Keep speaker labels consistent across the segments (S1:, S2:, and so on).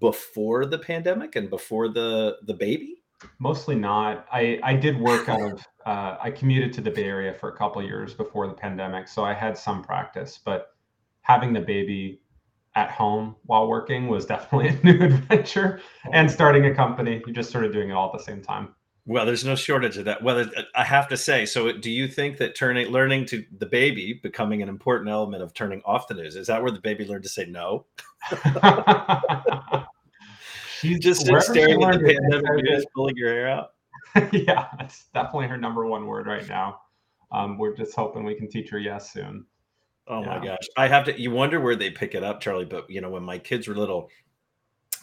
S1: before the pandemic and before the the baby?
S2: Mostly not. I I did work out of uh, I commuted to the Bay Area for a couple years before the pandemic, so I had some practice. But having the baby at home while working was definitely a new adventure. And starting a company, you just sort of doing it all at the same time.
S1: Well, there's no shortage of that. Well, I have to say, so do you think that turning, learning to the baby becoming an important element of turning off the news? Is that where the baby learned to say no? She's just staring at the pandemic news, pulling your hair out.
S2: yeah, that's definitely her number one word right now. Um, we're just hoping we can teach her yes soon.
S1: Oh yeah. my gosh, I have to. You wonder where they pick it up, Charlie. But you know, when my kids were little,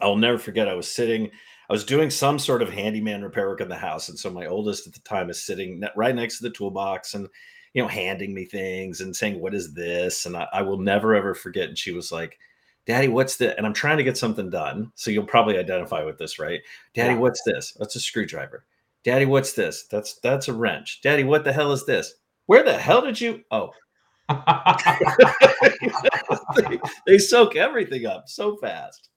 S1: I'll never forget. I was sitting I was doing some sort of handyman repair work in the house, and so my oldest at the time is sitting right next to the toolbox and you know handing me things and saying, "What is this?" And I, I will never ever forget. And she was like, "Daddy, what's this?" And I'm trying to get something done, so you'll probably identify with this, right? Daddy, yeah. what's this? That's a screwdriver. Daddy, what's this? That's that's a wrench. Daddy, what the hell is this? Where the hell did you? Oh. they, they soak everything up so fast.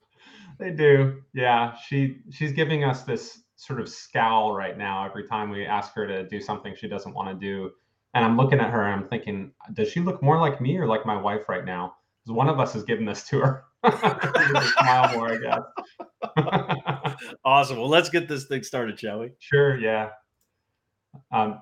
S2: They do. Yeah. She she's giving us this sort of scowl right now every time we ask her to do something she doesn't want to do. And I'm looking at her and I'm thinking, does she look more like me or like my wife right now? Because one of us is giving this to her. smile
S1: more, I guess. awesome. Well, let's get this thing started, shall we?
S2: Sure. Yeah. Um,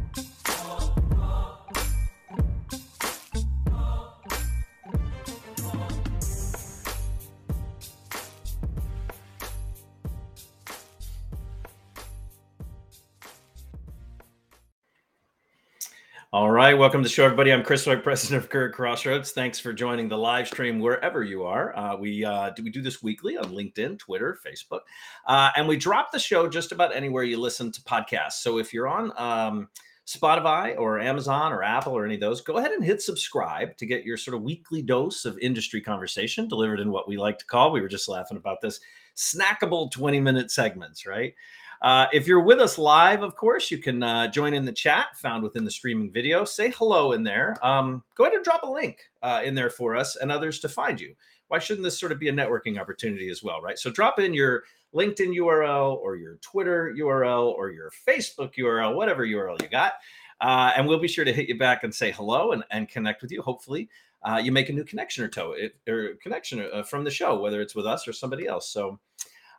S1: Right, welcome to the show, everybody. I'm Chris White, president of Career Crossroads. Thanks for joining the live stream wherever you are. Uh, we uh, do we do this weekly on LinkedIn, Twitter, Facebook, uh, and we drop the show just about anywhere you listen to podcasts. So if you're on um, Spotify or Amazon or Apple or any of those, go ahead and hit subscribe to get your sort of weekly dose of industry conversation delivered in what we like to call. We were just laughing about this snackable 20 minute segments, right? Uh, if you're with us live, of course, you can uh, join in the chat found within the streaming video. Say hello in there. Um, go ahead and drop a link uh, in there for us and others to find you. Why shouldn't this sort of be a networking opportunity as well, right? So drop in your LinkedIn URL or your Twitter URL or your Facebook URL, whatever URL you got. Uh, and we'll be sure to hit you back and say hello and, and connect with you. Hopefully, uh, you make a new connection or, to, or connection uh, from the show, whether it's with us or somebody else. So,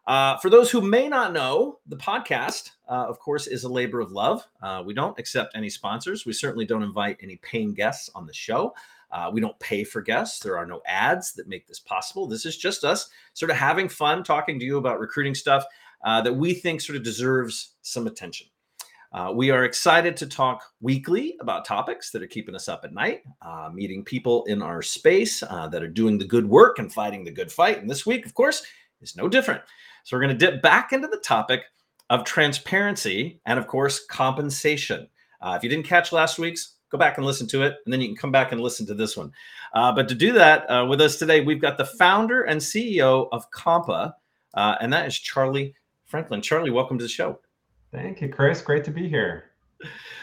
S1: uh, for those who may not know, the podcast, uh, of course, is a labor of love. Uh, we don't accept any sponsors. We certainly don't invite any paying guests on the show. Uh, we don't pay for guests. There are no ads that make this possible. This is just us sort of having fun talking to you about recruiting stuff uh, that we think sort of deserves some attention. Uh, we are excited to talk weekly about topics that are keeping us up at night, meeting people in our space that are doing the good work and fighting the good fight. And this week, of course, is no different. So we're going to dip back into the topic of transparency and, of course, compensation. Uh, if you didn't catch last week's, go back and listen to it, and then you can come back and listen to this one. Uh, but to do that uh, with us today, we've got the founder and CEO of Compa, uh, and that is Charlie Franklin. Charlie, welcome to the show.
S2: Thank you, Chris. Great to be here.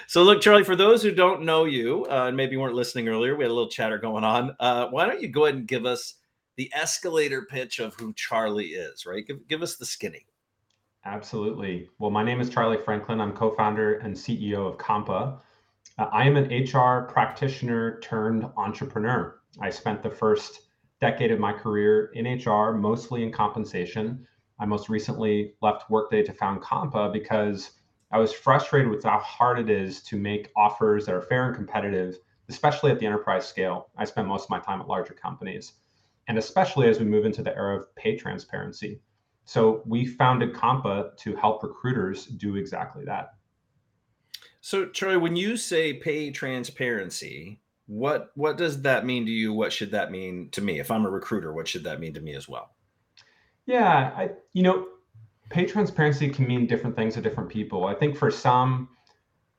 S1: So, look, Charlie, for those who don't know you uh, and maybe weren't listening earlier, we had a little chatter going on. Uh, why don't you go ahead and give us the escalator pitch of who Charlie is, right? Give, give us the skinny.
S2: Absolutely. Well, my name is Charlie Franklin. I'm co founder and CEO of Compa. Uh, I am an HR practitioner turned entrepreneur. I spent the first decade of my career in HR, mostly in compensation. I most recently left Workday to found Compa because I was frustrated with how hard it is to make offers that are fair and competitive, especially at the enterprise scale. I spent most of my time at larger companies and especially as we move into the era of pay transparency. So we founded Compa to help recruiters do exactly that.
S1: So Charlie, when you say pay transparency, what what does that mean to you? What should that mean to me? If I'm a recruiter, what should that mean to me as well?
S2: Yeah, I you know, pay transparency can mean different things to different people. I think for some,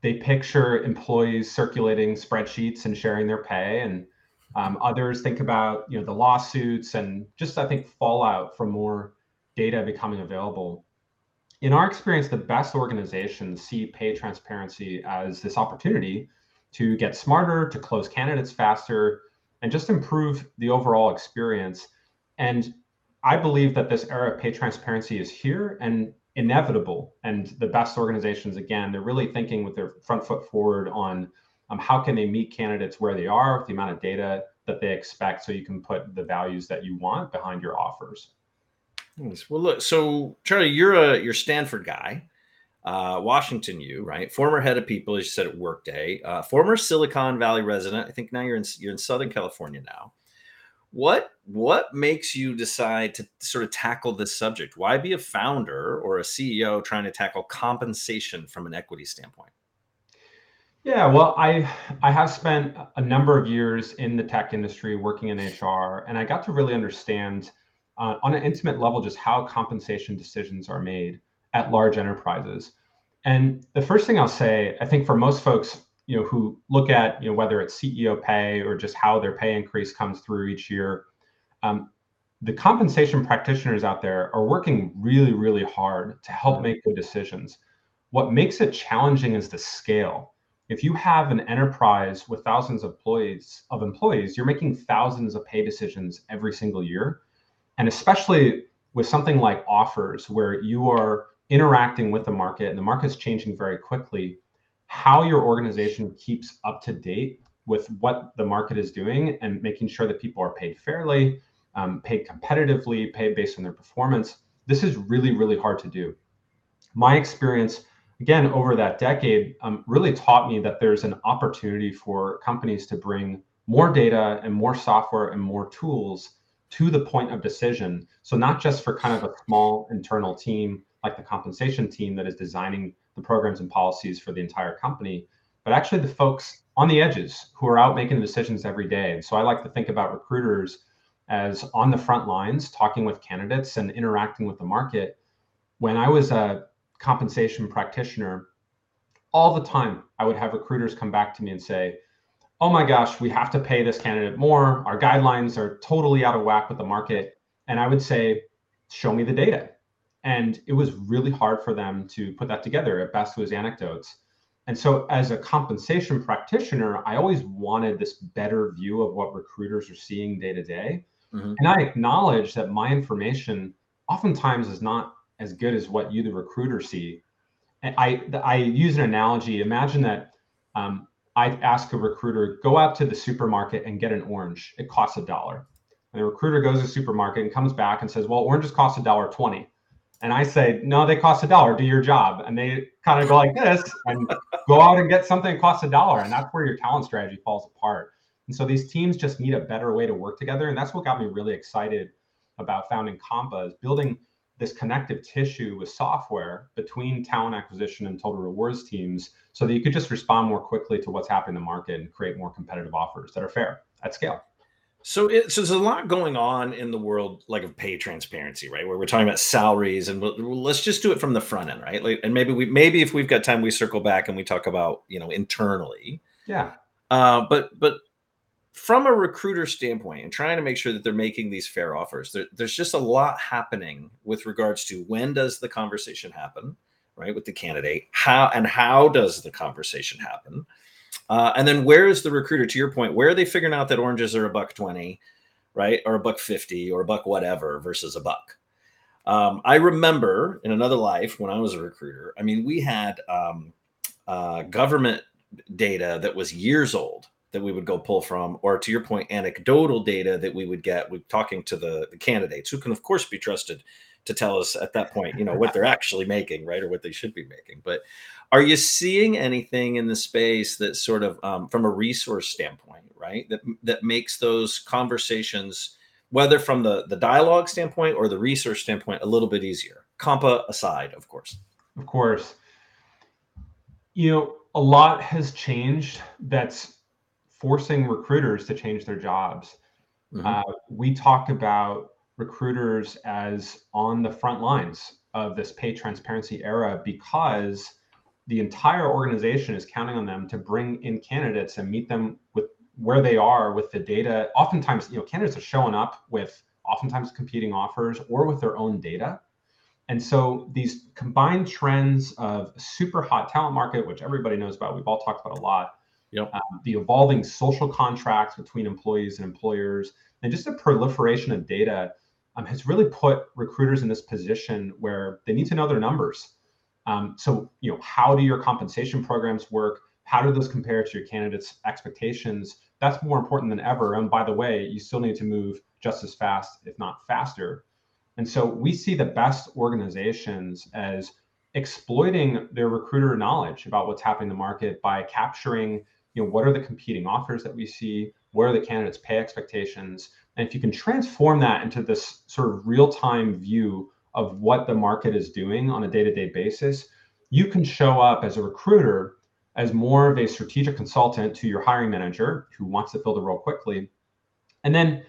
S2: they picture employees circulating spreadsheets and sharing their pay and um, others think about you know the lawsuits and just I think fallout from more data becoming available. In our experience, the best organizations see pay transparency as this opportunity to get smarter, to close candidates faster, and just improve the overall experience. And I believe that this era of pay transparency is here and inevitable. And the best organizations, again, they're really thinking with their front foot forward on um, how can they meet candidates where they are with the amount of data that they expect so you can put the values that you want behind your offers.
S1: Well, look, so Charlie, you're a you're Stanford guy, uh, Washington U, right? Former head of people, as you said at Workday, uh, former Silicon Valley resident. I think now you're in you're in Southern California now. What what makes you decide to sort of tackle this subject? Why be a founder or a CEO trying to tackle compensation from an equity standpoint?
S2: Yeah, well, I I have spent a number of years in the tech industry working in HR, and I got to really understand uh, on an intimate level just how compensation decisions are made at large enterprises. And the first thing I'll say, I think for most folks, you know, who look at, you know, whether it's CEO pay or just how their pay increase comes through each year, um, the compensation practitioners out there are working really, really hard to help make good decisions. What makes it challenging is the scale. If you have an enterprise with thousands of employees of employees, you're making thousands of pay decisions every single year. And especially with something like offers where you are interacting with the market and the market's changing very quickly, how your organization keeps up to date with what the market is doing and making sure that people are paid fairly, um, paid competitively, paid based on their performance. This is really, really hard to do. My experience, again, over that decade, um, really taught me that there's an opportunity for companies to bring more data and more software and more tools to the point of decision. So, not just for kind of a small internal team like the compensation team that is designing the programs and policies for the entire company, but actually the folks on the edges who are out making the decisions every day. And so I like to think about recruiters as on the front lines, talking with candidates and interacting with the market. When I was a compensation practitioner, all the time I would have recruiters come back to me and say, Oh my gosh, we have to pay this candidate more. Our guidelines are totally out of whack with the market. And I would say, Show me the data and it was really hard for them to put that together. At best, it was anecdotes. And so, as a compensation practitioner, I always wanted this better view of what recruiters are seeing day to day. Mm-hmm. And I acknowledge that my information oftentimes is not as good as what you, the recruiter, see. And I, I use an analogy. Imagine that um, I ask a recruiter, go out to the supermarket and get an orange. It costs a dollar. And the recruiter goes to the supermarket and comes back and says, well, oranges cost a dollar 20 and I say, no, they cost a dollar. Do your job. And they kind of go like this and go out and get something that costs a dollar. And that's where your talent strategy falls apart. And so these teams just need a better way to work together. And that's what got me really excited about founding Compa is building this connective tissue with software between talent acquisition and total rewards teams so that you could just respond more quickly to what's happening in the market and create more competitive offers that are fair at scale.
S1: So, it, so there's a lot going on in the world, like of pay transparency, right? Where we're talking about salaries, and we'll, let's just do it from the front end, right? Like, and maybe we, maybe if we've got time, we circle back and we talk about, you know, internally.
S2: Yeah.
S1: Uh, but, but from a recruiter standpoint, and trying to make sure that they're making these fair offers, there, there's just a lot happening with regards to when does the conversation happen, right, with the candidate, how and how does the conversation happen uh, and then where is the recruiter? To your point, where are they figuring out that oranges are a buck twenty, right, or a buck fifty, or a buck whatever versus a buck? Um, I remember in another life when I was a recruiter. I mean, we had um, uh, government data that was years old that we would go pull from, or to your point, anecdotal data that we would get with talking to the, the candidates, who can of course be trusted to tell us at that point, you know, what they're actually making, right, or what they should be making. But are you seeing anything in the space that sort of, um, from a resource standpoint, right, that that makes those conversations, whether from the the dialogue standpoint or the resource standpoint, a little bit easier? Compa aside, of course.
S2: Of course. You know, a lot has changed. That's forcing recruiters to change their jobs. Mm-hmm. Uh, we talk about recruiters as on the front lines of this pay transparency era because the entire organization is counting on them to bring in candidates and meet them with where they are with the data. Oftentimes, you know, candidates are showing up with oftentimes competing offers or with their own data And so these combined trends of super hot talent market, which everybody knows about, we've all talked about a lot.
S1: Yep.
S2: Um, the evolving social contracts between employees and employers, and just the proliferation of data um, has really put recruiters in this position where they need to know their numbers. Um, so, you know, how do your compensation programs work? How do those compare to your candidates' expectations? That's more important than ever. And by the way, you still need to move just as fast, if not faster. And so we see the best organizations as exploiting their recruiter knowledge about what's happening in the market by capturing, you know, what are the competing offers that we see, what are the candidates' pay expectations, and if you can transform that into this sort of real-time view of what the market is doing on a day-to-day basis, you can show up as a recruiter as more of a strategic consultant to your hiring manager who wants to fill the role quickly. And then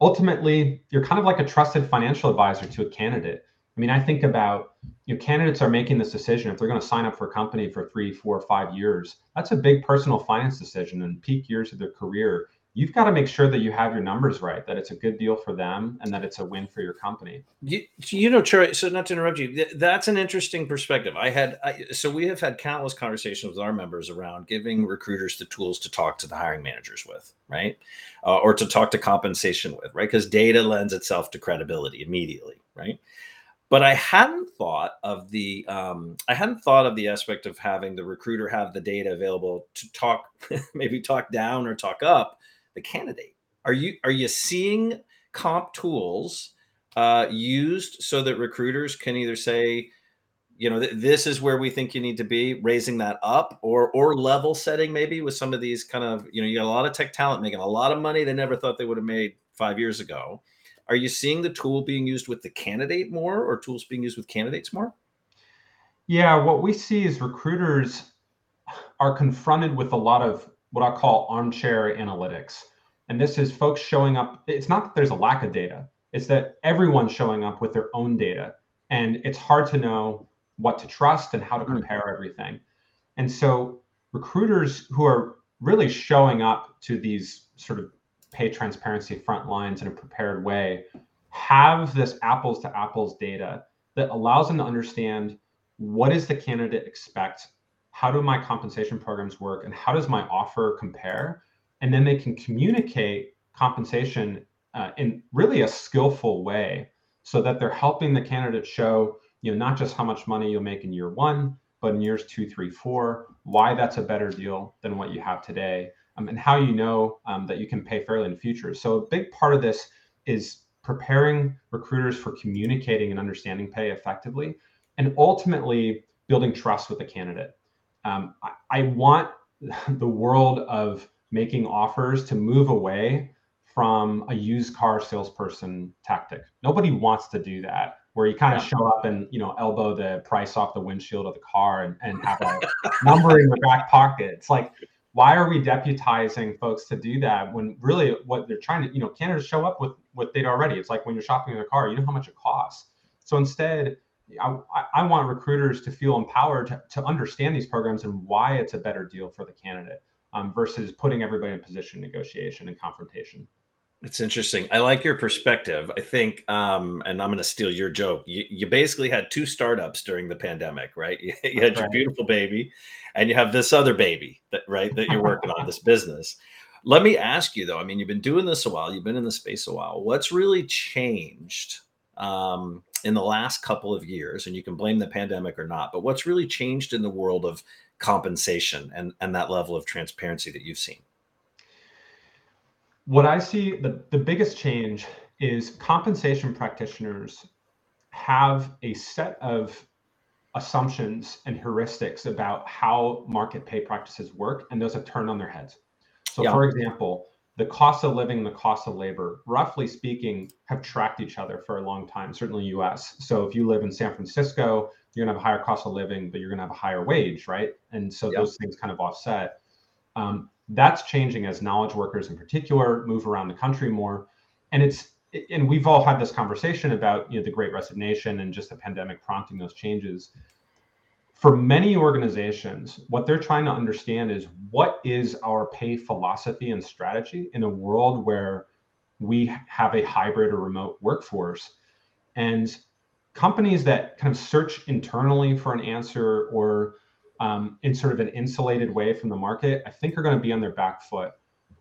S2: ultimately, you're kind of like a trusted financial advisor to a candidate. I mean, I think about you know, candidates are making this decision if they're going to sign up for a company for three, four, five years. That's a big personal finance decision in peak years of their career you've got to make sure that you have your numbers right, that it's a good deal for them and that it's a win for your company.
S1: You, you know, Troy, so not to interrupt you, that's an interesting perspective. I had, I, so we have had countless conversations with our members around giving recruiters the tools to talk to the hiring managers with, right? Uh, or to talk to compensation with, right? Because data lends itself to credibility immediately, right? But I hadn't thought of the um, I hadn't thought of the aspect of having the recruiter have the data available to talk, maybe talk down or talk up the candidate. Are you are you seeing comp tools uh, used so that recruiters can either say, you know, th- this is where we think you need to be, raising that up, or or level setting maybe with some of these kind of you know you got a lot of tech talent making a lot of money they never thought they would have made five years ago. Are you seeing the tool being used with the candidate more, or tools being used with candidates more?
S2: Yeah, what we see is recruiters are confronted with a lot of what I call armchair analytics. And this is folks showing up. It's not that there's a lack of data, it's that everyone's showing up with their own data. And it's hard to know what to trust and how to hmm. compare everything. And so recruiters who are really showing up to these sort of pay transparency front lines in a prepared way have this apples to apples data that allows them to understand what does the candidate expect how do my compensation programs work and how does my offer compare? And then they can communicate compensation uh, in really a skillful way so that they're helping the candidate show you know not just how much money you'll make in year one but in years two three four why that's a better deal than what you have today um, and how you know um, that you can pay fairly in the future so a big part of this is preparing recruiters for communicating and understanding pay effectively and ultimately building trust with the candidate um, I, I want the world of making offers to move away from a used car salesperson tactic. Nobody wants to do that, where you kind of show up and you know elbow the price off the windshield of the car and, and have a number in your back pocket. It's like, why are we deputizing folks to do that when really what they're trying to, you know, candidates show up with with data already. It's like when you're shopping in a car, you know how much it costs. So instead, I, I want recruiters to feel empowered to, to understand these programs and why it's a better deal for the candidate um, versus putting everybody in position negotiation and confrontation.
S1: It's interesting. I like your perspective. I think, um, and I'm going to steal your joke. You, you, basically had two startups during the pandemic, right? You, you had your beautiful baby, and you have this other baby that, right, that you're working on this business. Let me ask you though. I mean, you've been doing this a while. You've been in the space a while. What's really changed um, in the last couple of years, and you can blame the pandemic or not, but what's really changed in the world of compensation and, and that level of transparency that you've seen?
S2: What I see the, the biggest change is compensation practitioners have a set of assumptions and heuristics about how market pay practices work, and those have turned on their heads. So, yeah. for example, the cost of living and the cost of labor, roughly speaking, have tracked each other for a long time, certainly US. So if you live in San Francisco, you're gonna have a higher cost of living, but you're gonna have a higher wage, right? And so yep. those things kind of offset. Um, that's changing as knowledge workers in particular move around the country more. And it's and we've all had this conversation about you know the great resignation and just the pandemic prompting those changes for many organizations, what they're trying to understand is what is our pay philosophy and strategy in a world where we have a hybrid or remote workforce. And companies that kind of search internally for an answer or um, in sort of an insulated way from the market, I think are going to be on their back foot.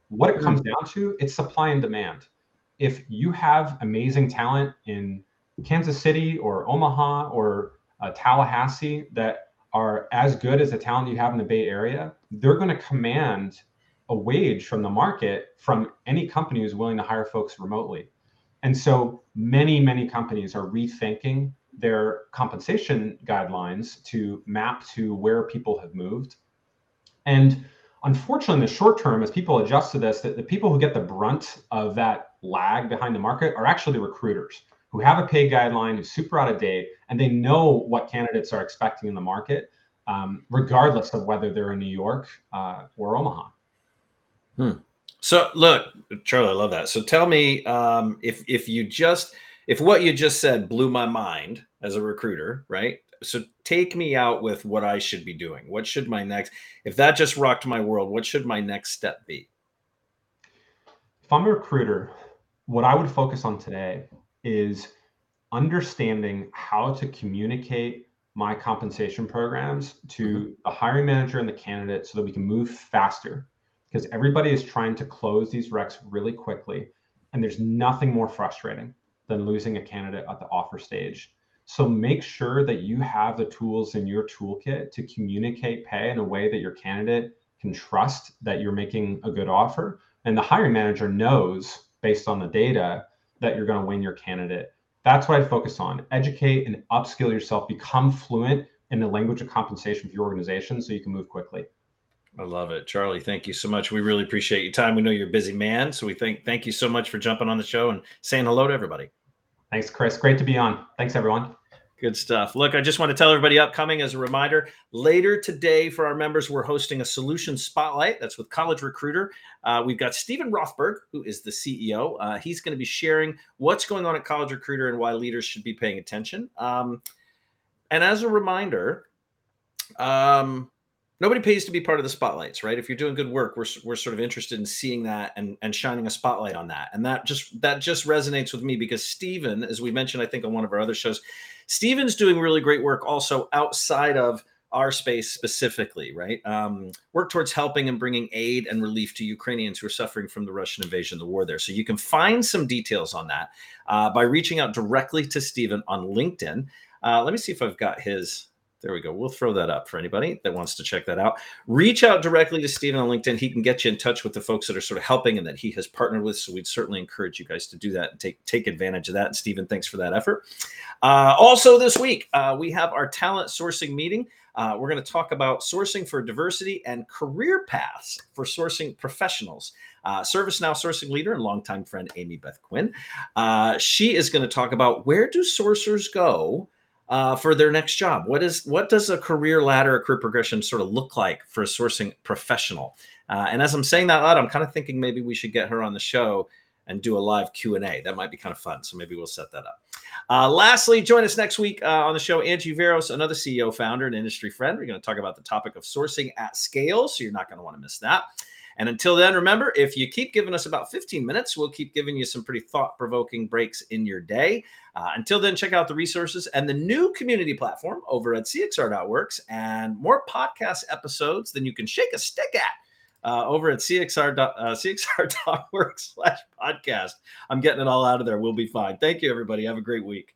S2: What it comes down to, it's supply and demand. If you have amazing talent in Kansas City or Omaha or uh, Tallahassee that are as good as the talent you have in the Bay Area, they're going to command a wage from the market from any company who's willing to hire folks remotely. And so many, many companies are rethinking their compensation guidelines to map to where people have moved. And unfortunately, in the short term, as people adjust to this, that the people who get the brunt of that lag behind the market are actually the recruiters who have a pay guideline who's super out of date and they know what candidates are expecting in the market, um, regardless of whether they're in New York uh, or Omaha.
S1: Hmm. So look, Charlie, I love that. So tell me um, if if you just if what you just said blew my mind as a recruiter, right? So take me out with what I should be doing. What should my next if that just rocked my world, what should my next step be?
S2: If I'm a recruiter, what I would focus on today is understanding how to communicate my compensation programs to mm-hmm. the hiring manager and the candidate so that we can move faster because everybody is trying to close these recs really quickly and there's nothing more frustrating than losing a candidate at the offer stage so make sure that you have the tools in your toolkit to communicate pay in a way that your candidate can trust that you're making a good offer and the hiring manager knows based on the data that you're going to win your candidate. That's what I focus on. Educate and upskill yourself, become fluent in the language of compensation for your organization so you can move quickly.
S1: I love it. Charlie, thank you so much. We really appreciate your time. We know you're a busy man, so we thank thank you so much for jumping on the show and saying hello to everybody.
S2: Thanks, Chris. Great to be on. Thanks everyone.
S1: Good stuff. Look, I just want to tell everybody upcoming as a reminder later today for our members, we're hosting a solution spotlight. That's with College Recruiter. Uh, we've got Steven Rothberg, who is the CEO. Uh, he's going to be sharing what's going on at College Recruiter and why leaders should be paying attention. Um, and as a reminder, um, nobody pays to be part of the spotlights, right? If you're doing good work, we're, we're sort of interested in seeing that and, and shining a spotlight on that. And that just that just resonates with me because Steven, as we mentioned, I think on one of our other shows, Steven's doing really great work also outside of our space specifically, right? Um, work towards helping and bringing aid and relief to Ukrainians who are suffering from the Russian invasion, the war there. So you can find some details on that uh, by reaching out directly to Steven on LinkedIn. Uh, let me see if I've got his there we go. We'll throw that up for anybody that wants to check that out. Reach out directly to Steven on LinkedIn. He can get you in touch with the folks that are sort of helping and that he has partnered with. So we'd certainly encourage you guys to do that and take take advantage of that. And Steven, thanks for that effort. Uh, also, this week uh, we have our talent sourcing meeting. Uh, we're going to talk about sourcing for diversity and career paths for sourcing professionals. Uh, ServiceNow sourcing leader and longtime friend Amybeth Quinn. Uh, she is going to talk about where do sourcers go uh, for their next job. What is what does a career ladder, a career progression sort of look like for a sourcing professional? Uh, and as I'm saying that out, I'm kind of thinking maybe we should get her on the show and do a live Q&A. That might be kind of fun. So maybe we'll set that up. Uh, lastly, join us next week uh, on the show, Angie Veros, another CEO founder and industry friend. We're going to talk about the topic of sourcing at scale. So you're not going to want to miss that. And until then, remember, if you keep giving us about 15 minutes, we'll keep giving you some pretty thought provoking breaks in your day. Uh, until then, check out the resources and the new community platform over at CXR.works and more podcast episodes than you can shake a stick at. Uh, over at CXR, uh, CXR.works slash podcast. I'm getting it all out of there. We'll be fine. Thank you, everybody. Have a great week.